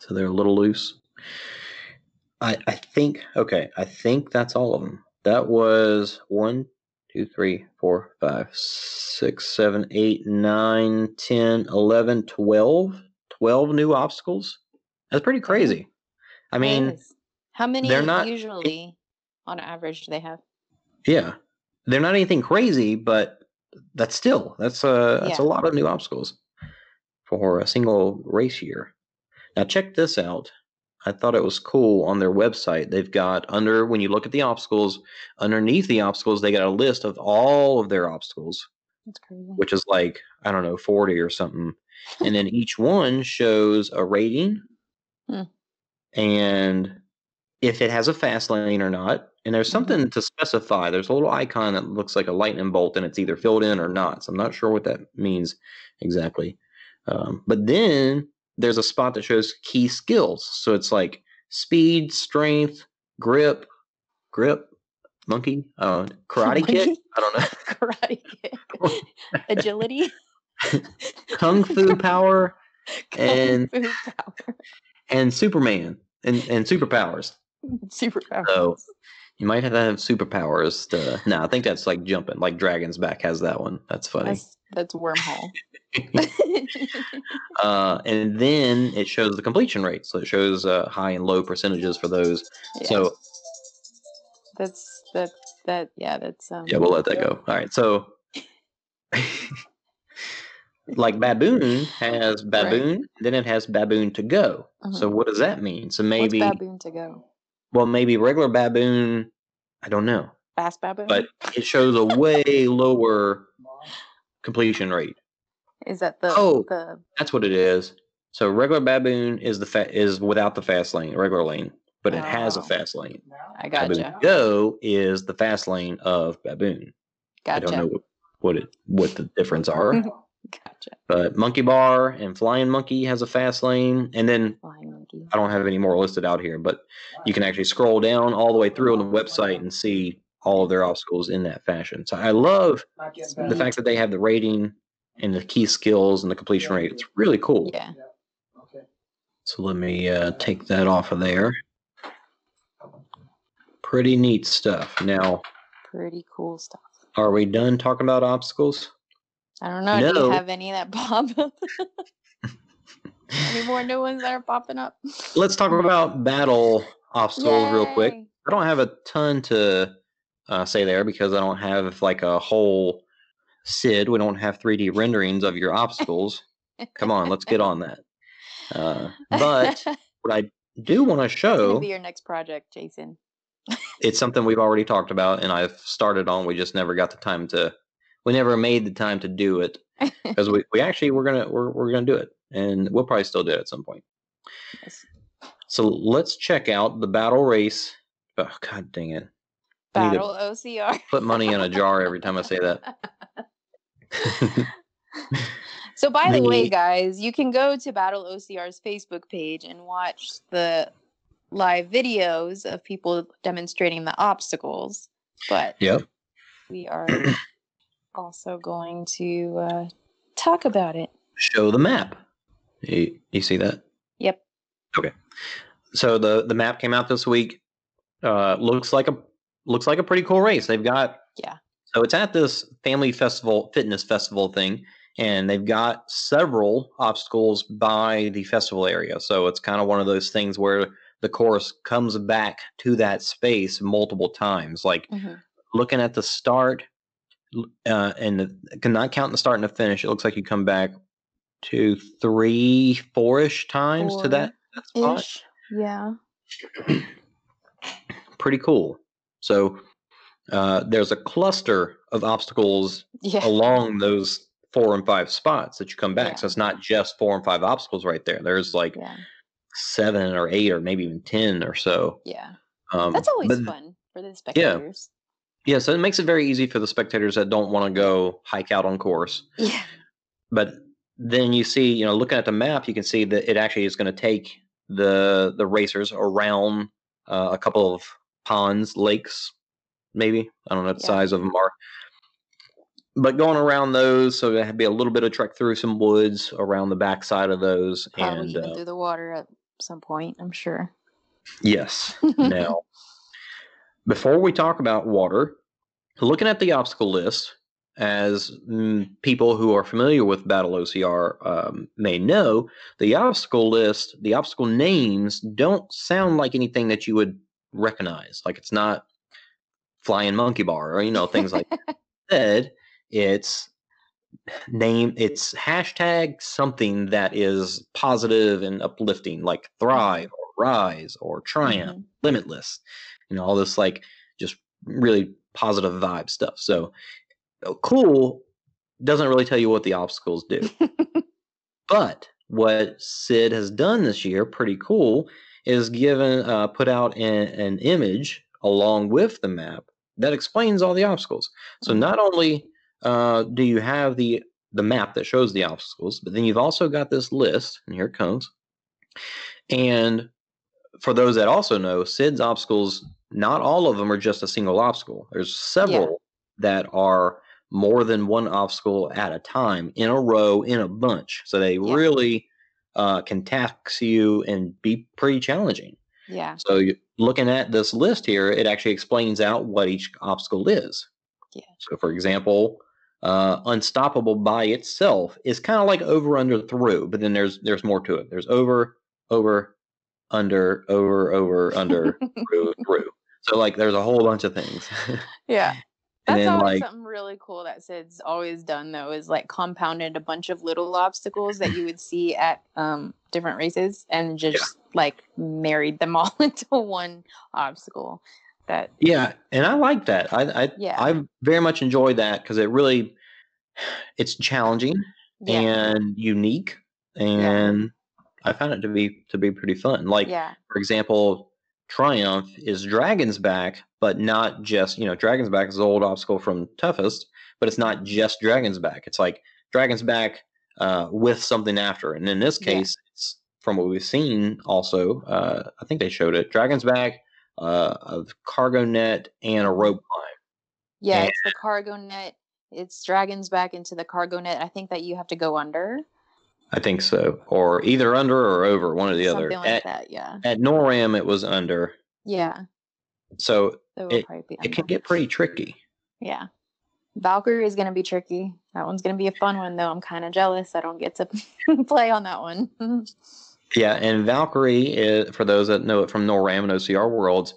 So they're a little loose. I, I think, okay, I think that's all of them. That was one, two, three, four, five, six, seven, eight, nine, 10, 11, 12. 12 new obstacles. That's pretty crazy. I mean, how many they're not- usually on average do they have? Yeah, they're not anything crazy, but that's still that's a that's a lot of new obstacles for a single race year. Now check this out. I thought it was cool on their website. They've got under when you look at the obstacles, underneath the obstacles, they got a list of all of their obstacles, That's crazy. which is like I don't know, forty or something, and then each one shows a rating, Hmm. and if it has a fast lane or not. And there's Mhm. something to specify. There's a little icon that looks like a lightning bolt, and it's either filled in or not. So I'm not sure what that means exactly. Um, but then there's a spot that shows key skills. So it's like speed, strength, grip, grip, monkey, uh, karate (laughs) kick. I don't know. (laughs) Karate kick. (laughs) Agility. Kung fu power Kung And- fu power. and Superman and, and superpowers. Superpower. So you might have to have superpowers to. No, I think that's like jumping. Like Dragon's Back has that one. That's funny. That's that's wormhole. (laughs) uh, and then it shows the completion rate. So it shows uh, high and low percentages for those. Yeah. So that's that that yeah that's um yeah, we'll let that go. All right. So (laughs) like Baboon has Baboon, then it has Baboon to go. So Mhm. what does that mean? So What's maybe, baboon to go? Well, maybe regular Baboon. I don't know, Fast baboon. but it shows a way lower completion rate. is that the Oh. the That's what it is. So regular baboon is the fa- is without the fast lane, regular lane, but it has a Oh. fast lane. I Baboon gotcha Go is the fast lane of baboon. I don't know what, what it what the difference are, (laughs) gotcha but monkey bar and flying monkey has a fast lane, and then. I don't have any more listed out here, but you can actually scroll down all the way through on the website and see all of their obstacles in that fashion. So I love the fact that they have the rating and the key skills and the completion rate. It's really cool. Yeah. So let me uh, take that off of there. Pretty neat stuff. Now, Pretty cool stuff. are we done talking about obstacles? I don't know. Do you have any that (laughs) pop up? any more new ones that are popping up? Let's talk about battle obstacles real quick. I don't have a ton to uh, say there because I don't have like a whole SID. We don't have 3D renderings of your obstacles. Come on, let's get on that. Uh, (laughs) but what I do want to show be your next project, Jason. it's something we've already talked about and I've started on. We just never got the time to. We never made the time to do it (laughs) because we, we actually we're gonna we're we're gonna do it and we'll probably still do it at some point. Yes. So let's check out the battle race. Oh god dang it! I need to Battle OCR. Put money in a jar every time I say that. (laughs) So, by the way, guys, you can go to Battle OCR's Facebook page and watch the live videos of people demonstrating the obstacles. But yep. we are (clears throat) also going to uh, talk about it. Show the map. You, you see that? Yep. Okay. So the the map came out this week. Uh, looks like a looks like a pretty cool race. They've got Yeah. So it's at this family festival, fitness festival thing, and they've got several obstacles by the festival area. So it's kind of one of those things where the course comes back to that space multiple times. Like Mhm. looking at the start, uh, and the, not counting the start and the finish, it looks like you come back to three, four-ish times to that, that spot. Yeah. (clears throat) Pretty cool. So uh, there's a cluster of obstacles Yeah. along those four and five spots that you come back. Yeah. So it's not just four and five obstacles right there. There's like Yeah. seven or eight or maybe even ten or so. Yeah. Um, That's always but- fun for the spectators. Yeah, so it makes it very easy for the spectators that don't want to go hike out on course. Yeah. But then you see, you know, looking at the map, you can see that it actually is going to take the the racers around uh, a couple of ponds, lakes, maybe. I don't know what the Yeah. size of them are. But going around those, so there'd be a little bit of trek through some woods around the backside of those, Probably and even uh, through the water at some point, I'm sure. Yes. (laughs) now, before we talk about water, looking at the obstacle list, as mm, people who are familiar with Battle OCR um, may know, the obstacle list, the obstacle names don't sound like anything that you would recognize. Like it's not flying monkey bar or you know things like (laughs) that. Instead, it's name it's hashtag something that is positive and uplifting like thrive or rise or triumph, mm-hmm. limitless, you know, all this like just really positive vibe stuff. So uh, cool doesn't really tell you what the obstacles do. (laughs) but what Sid has done this year, pretty cool, is given uh, put out an, an image along with the map that explains all the obstacles. So mm-hmm. not only uh, do you have the the map that shows the obstacles, but then you've also got this list, and here it comes. And for those that also know, Sid's obstacles, not all of them are just a single obstacle. There's several yeah. that are more than one obstacle at a time in a row in a bunch. So they yeah. really uh, can tax you and be pretty challenging. Yeah. So you, looking at this list here, it actually explains out what each obstacle is. Yeah. So for example, uh, unstoppable by itself is kind of like over, under, through, but then there's there's more to it. There's over, over, under, over, over, (laughs) under, through, through. So like there's a whole bunch of things. (laughs) Yeah. That's then, always like, something really cool that Sid's always done though, is like compounded a bunch of little obstacles that you would (laughs) see at um, different races and just yeah. like married them all into one obstacle. That yeah, and I like that. I I yeah. I very much enjoy that because it really (sighs) it's challenging yeah. and unique, and. I found it to be to be pretty fun. Like for example, Triumph is Dragon's Back, but not just, you know, Dragon's Back is the old obstacle from Toughest, but it's not just Dragon's Back. It's like Dragon's Back uh, with something after. And in this case, yeah. it's from what we've seen also, uh, I think they showed it Dragon's Back, uh, a cargo net, and a rope climb. Yeah, and, it's the cargo net. It's Dragon's Back into the cargo net. I think that you have to go under. I think so, or either under or over, one or the Something other. Like at, that, yeah. At NORAM, it was under. Yeah. So it, it can get pretty tricky. Yeah. Valkyrie is going to be tricky. That one's going to be a fun one, though. I'm kind of jealous I don't get to (laughs) play on that one. (laughs) yeah, and Valkyrie, is, for those that know it from NORAM and OCR Worlds,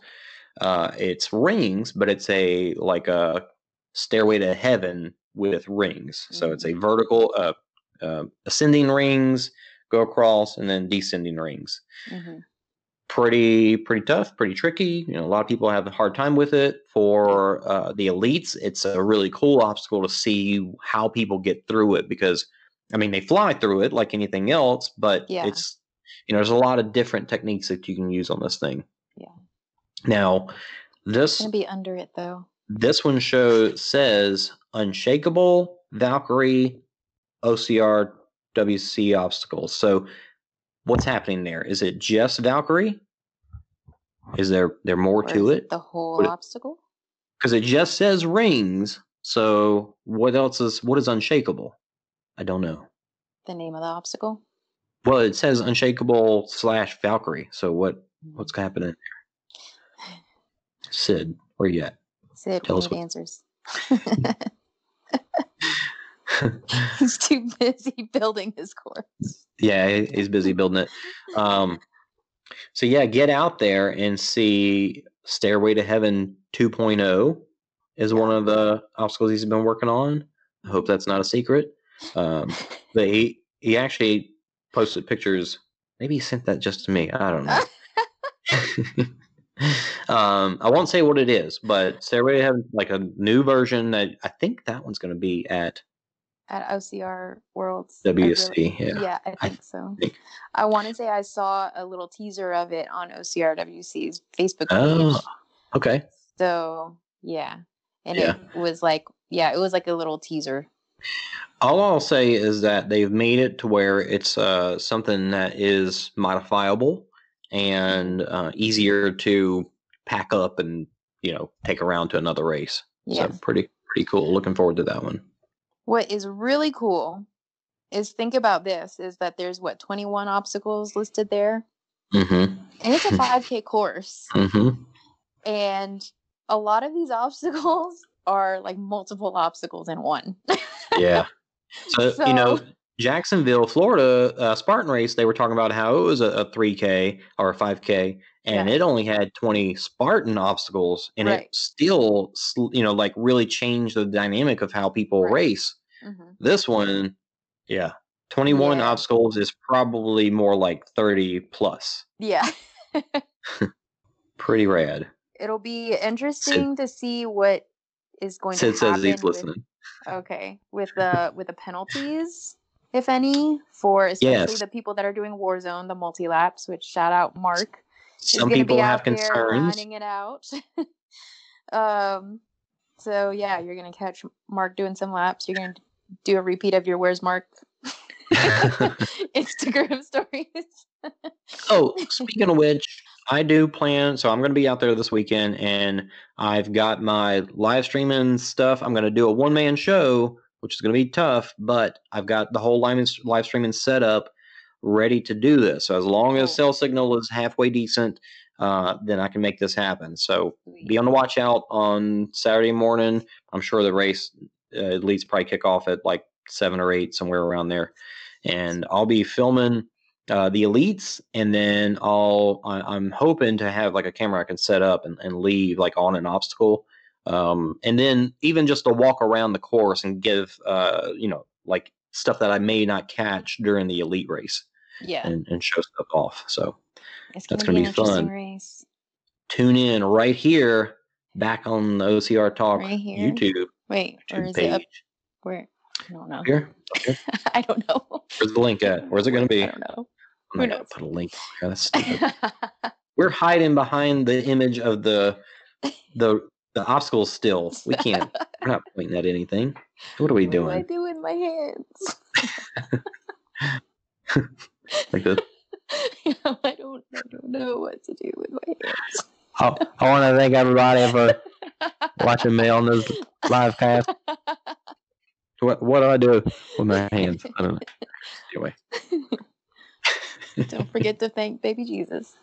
uh, it's rings, but it's a like a stairway to heaven with rings. So mm-hmm. it's a mm. vertical, uh, uh, ascending rings, go across, and then descending rings. Mm-hmm. Pretty, pretty tough, pretty tricky. You know, a lot of people have a hard time with it. For uh, the elites, it's a really cool obstacle to see how people get through it because, I mean, they fly through it like anything else, but yeah. it's you know, there's a lot of different techniques that you can use on this thing. Yeah. Now, this gonna be under it though. This one shows says unshakable Valkyrie OCR WC obstacles. So what's happening there? Is it just Valkyrie? Is there there more or to it? The whole what, obstacle? Because it just says rings. So what else is what is unshakable? I don't know. The name of the obstacle? Well, it says unshakable slash Valkyrie. So what what's hmm. happening there? Sid, where you at? Sid, Tell us what answers. (laughs) (laughs) (laughs) he's too busy (laughs) building his course. Yeah, he's busy building it. Um, so yeah, get out there and see Stairway to Heaven 2.0 is one of the obstacles he's been working on. I hope that's not a secret. Um, but he he actually posted pictures. Maybe he sent that just to me. I don't know. (laughs) um, I won't say what it is, but Stairway to Heaven, like a new version I think that one's going to be at at OCR Worlds. WSC, really, yeah. Yeah, I think I so. Think. I want to say I saw a little teaser of it on OCR WC's Facebook page. Oh, okay. So, yeah. And yeah. it was like, yeah, it was like a little teaser. All I'll say is that they've made it to where it's uh, something that is modifiable and uh, easier to pack up and, you know, take around to another race. Yeah. So pretty, pretty cool. Looking forward to that one. What is really cool is think about this is that there's what 21 obstacles listed there. Mm-hmm. And it's a (laughs) 5K course. Mm-hmm. And a lot of these (laughs) obstacles are like multiple obstacles in one. yeah. So, (laughs) so, you know, Jacksonville, Florida, uh, Spartan race, they were talking about how it was a, a 3K or a 5K, and yeah. it only had 20 Spartan obstacles, and right. it still, you know, like really changed the dynamic of how people right. race. Mm-hmm. This one, yeah, 21 yeah. obstacles is probably more like 30 plus. Yeah. (laughs) Pretty rad. It'll be interesting to see what is going Sid to says happen. he's with- listening. okay, with (laughs) the with the penalties, if any, for especially Yes. the people that are doing Warzone, the multi laps. Which shout out Mark. Some people have concerns. grinding it out. (laughs) um, so yeah, you're gonna catch Mark doing some laps. You're gonna do a repeat of your "Where's Mark" (laughs) (laughs) Instagram stories. Oh, speaking of which, I do plan. So I'm going to be out there this weekend, and I've got my live streaming stuff. I'm going to do a one man show, which is going to be tough, but I've got the whole live, live streaming set up ready to do this. So as long as cell signal is halfway decent, uh, then I can make this happen. So be on the watch out on Saturday morning. I'm sure the race uh, at least probably kick off at like seven or eight, somewhere around there. And I'll be filming uh, the elites, and then I'll I, I'm hoping to have like a camera I can set up and, and leave like on an obstacle, um, and then even just to walk around the course and give uh, you know like stuff that I may not catch during the elite race Yeah, and, and show stuff off. So it's that's gonna, gonna be fun. race. tune in right here back on the OCR Talk Right here? YouTube, Wait, or YouTube is page. it up where? I don't know. Here, (laughs) I don't know. where's the link at? Where's it going to be? I don't know. I'm Who gonna knows? put a link. That's (laughs) stupid. We're hiding behind the image of the the the obstacles. Still, we can't. (laughs) We're not pointing at anything. What are we doing? what do I doing? do with my hands? (laughs) Like this? (laughs) I don't. I don't know what to do with my hands. I, I want to thank everybody for watching me on this live cast. What what do I do with my hands? I don't know. Anyway, don't forget to thank baby Jesus.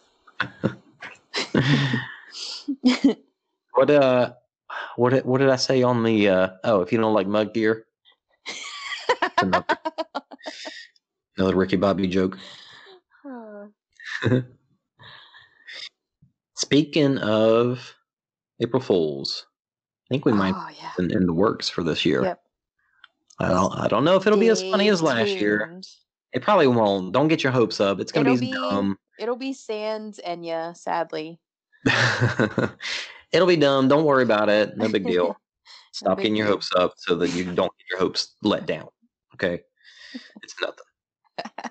What uh, what did- what did I say on the uh? Oh, if you don't like mug gear, another, (laughs) another Ricky Bobby joke. Uh, (laughs) Speaking of April Fools, I think we might oh yeah. in, in the works for this year. Yep. I don't, I don't know if it'll be as funny as last year. It probably won't. Don't get your hopes up. It's gonna It'll be, be- dumb. It'll be Sans Enya, sadly. (laughs) it'll be dumb. Don't worry about it. No big deal. (laughs) Stop big getting your hopes up so that you don't get your hopes let down. Okay, (laughs) it's nothing.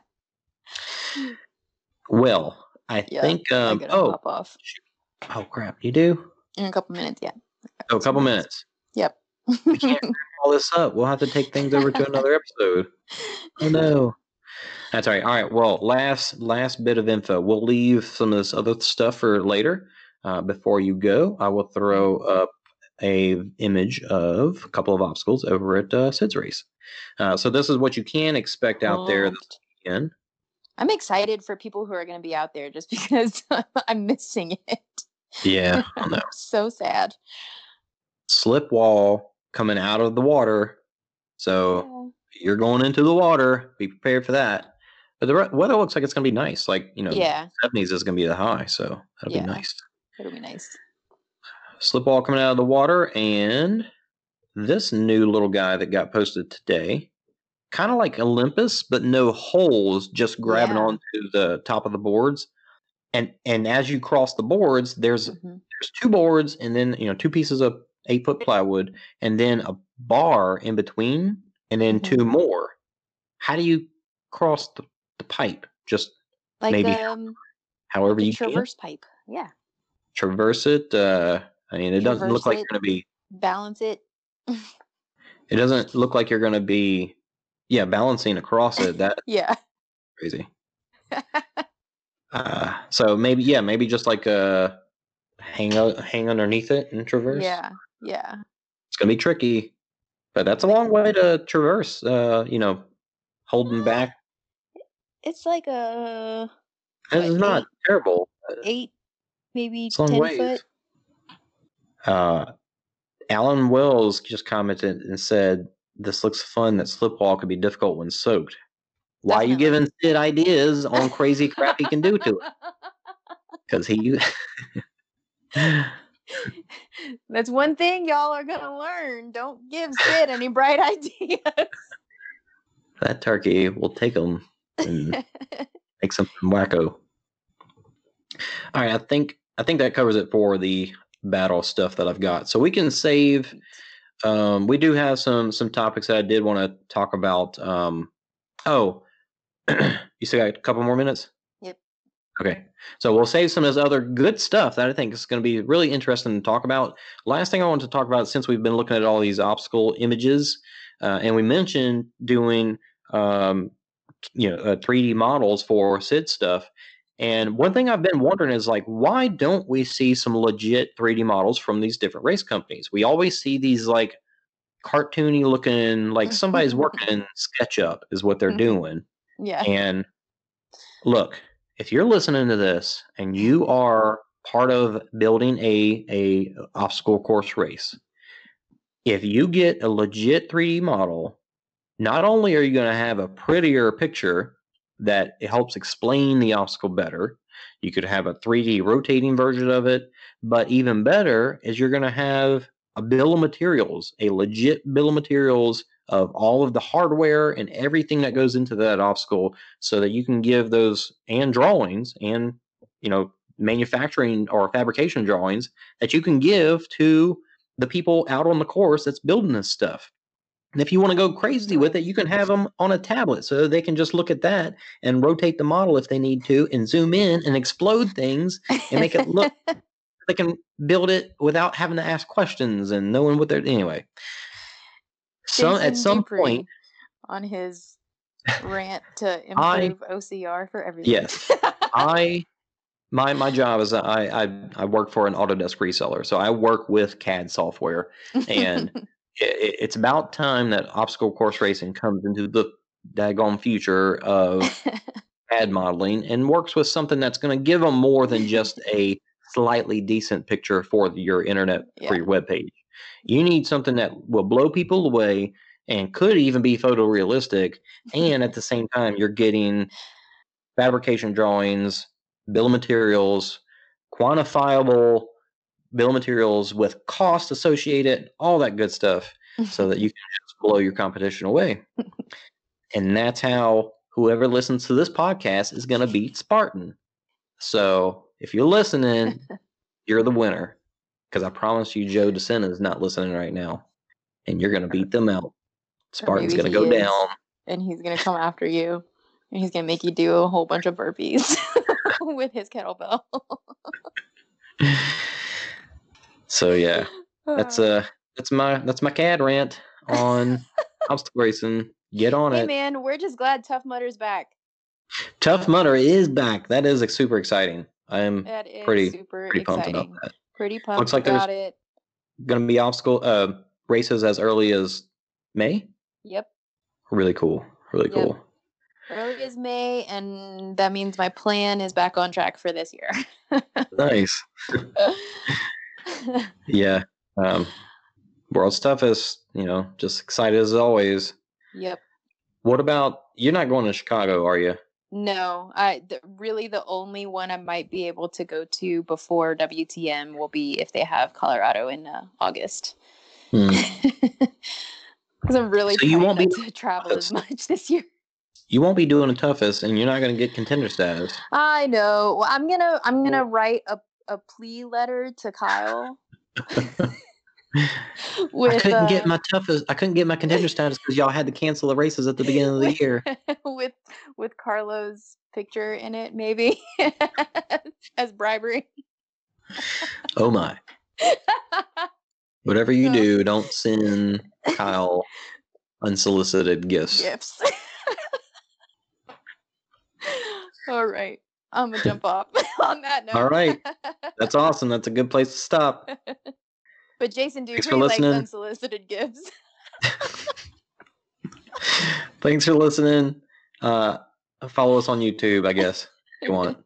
Well, I Yeah, think. Um, oh, oh crap! You do. in a couple minutes. Yeah. Oh, a couple minutes. Yep. We can't wrap (laughs) all this up. We'll have to take things over to another episode. Oh no. That's all right. All right. Well, last last bit of info. We'll leave some of this other stuff for later. Uh, before you go, I will throw up a image of a couple of obstacles over at uh, Sid's race. Uh, so this is what you can expect out there this weekend. I'm excited for people who are going to be out there just (laughs) because (laughs) I'm missing it. Yeah, (laughs) I know. so sad. Slip wall coming out of the water. So you're going into the water. Be prepared for that. But the weather looks like it's going to be nice. Like you know, Yeah, 70s is going to be the high, so that'll Yeah. be nice. It'll be nice. Slip wall coming out of the water, and this new little guy that got posted today, kind of like Olympus, but no holes, just grabbing Yeah. onto the top of the boards. And and as you cross the boards, there's Mhm. there's two boards, and then you know two pieces of eight foot plywood, and then a bar in between, and then Mm-hmm. two more. How do you cross the, the pipe? Just Like Maybe um, however you can traverse pipe. Yeah, traverse it. Uh, I mean, it doesn't look Traverse like it. you're going to be. balance it. (laughs) It doesn't look like you're going to be. Yeah, balancing across it. That (laughs) Yeah. crazy. (laughs) Uh, so maybe yeah, maybe just like uh, hang out, hang underneath it and traverse. yeah. Yeah. it's gonna be tricky, but that's a long way to traverse. Uh, you know, holding Uh, back. It's like a It's not eight? terrible. eight, maybe It's a ten ways. foot. Uh, Alan Wells just commented and said, "This looks fun. That slip wall could be difficult when soaked. Why are you giving Sid ideas on crazy crap he can do to it? (laughs) Because he." (laughs) That's one thing y'all are gonna learn. Don't give Sid any bright ideas. that turkey will take him and (laughs) make something wacko. All right, I think I think that covers it for the battle stuff that I've got. So we can save. Um, we do have some some topics that I did want to talk about. Um, oh, (clears throat) you still got a couple more minutes? Yep. Okay, so we'll save some of this other good stuff that I think is going to be really interesting to talk about. Last thing I want to talk about, since we've been looking at all these obstacle images, uh, and we mentioned doing um, you know uh, 3D models for Sid stuff. And one thing I've been wondering is like, why don't we see some legit 3D models from these different race companies? We always see these like cartoony looking, like somebody's working in SketchUp is what they're Mhm. doing. Yeah. And look, if you're listening to this and you are part of building a a obstacle course race, if you get a legit 3D model, not only are you going to have a prettier picture that it helps explain the obstacle better, you could have a 3D rotating version of it, but even better is you're going to have a bill of materials, a legit bill of materials of all of the hardware and everything that goes into that obstacle so that you can give those and drawings and you know manufacturing or fabrication drawings that you can give to the people out on the course that's building this stuff. And if you want to go crazy with it, you can have them on a tablet so they can just look at that and rotate the model if they need to and zoom in and explode things and make it look (laughs) they can build it without having to ask questions and knowing what they're anyway. Some at some Dupree point, on his rant (laughs) to I- improve OCR for everything. Yes. I my my job is I, I I work for an Autodesk reseller, so I work with CAD software, and (laughs) it, it's about time that obstacle course racing comes into the daggone future of ad (laughs) modeling and works with something that's going to give them more than just a slightly decent picture for your internet for your web page. You need something that will blow people away and could even be photorealistic, and at the (laughs) same time, you're getting fabrication drawings, bill of materials, quantifiable bill of materials with cost associated, all that good stuff, so (laughs) that you can just blow your competition away. and that's how whoever listens to this podcast is going to beat Spartan. So if you're listening, (laughs) you're the winner. Because I promise you, Joe DeSena is not listening right now, and you're going to beat them out. Spartan's going to go is. down. and he's gonna come after you, and he's gonna make you do a whole bunch of burpees (laughs) with his kettlebell. So yeah, that's uh that's my that's my CAD rant on (laughs) obstacle racing. Get on Hey it. man, we're just glad Tough Mudder's back. Tough Mudder is back. That is like, super exciting. I'm That is Pretty- super pretty pumped exciting. about that. Pretty pumped Looks like there's- about it. Going to be obstacle uh races as early as May. Yep. Really cool. Really Yep. cool. Early as May, and that means my plan is back on track for this year. Nice. (laughs) (laughs) (laughs) Yeah. Um, world's toughest. You know, just excited as always. yep. What about you're not going to Chicago, are you? No, I the, really the only one I might be able to go to before WTM will be if they have Colorado in uh, August. Hmm. (laughs) Because I'm really So you won't be to travel as much this year. You won't be doing the toughest, and you're not going to get contender status. I know. Well, I'm gonna I'm gonna write a a plea letter to Kyle. (laughs) I couldn't get uh, my toughest. I couldn't get my contender status because y'all had to cancel the races at the beginning of the (laughs) year. with with Carlo's picture in it, maybe (laughs) as bribery. Oh my! Whatever you No. do, don't send Kyle unsolicited gifts. Gifts. All right. I'm gonna jump off (laughs) on that note. (laughs) All right. That's awesome. That's a good place to stop. (laughs) but Jason Thanks Dupree likes listening. unsolicited gifts. Thanks for listening. Uh, follow us on YouTube, I guess, if you want it.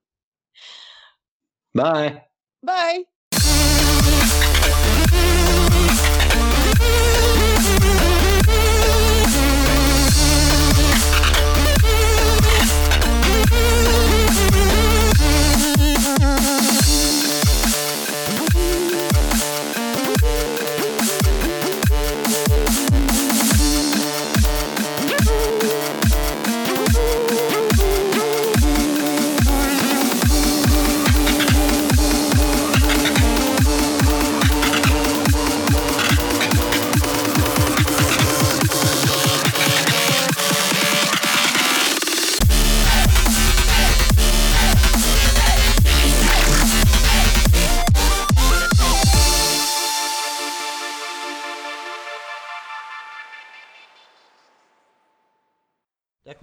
Bye. Bye.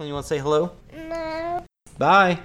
You want to say hello? No. Bye.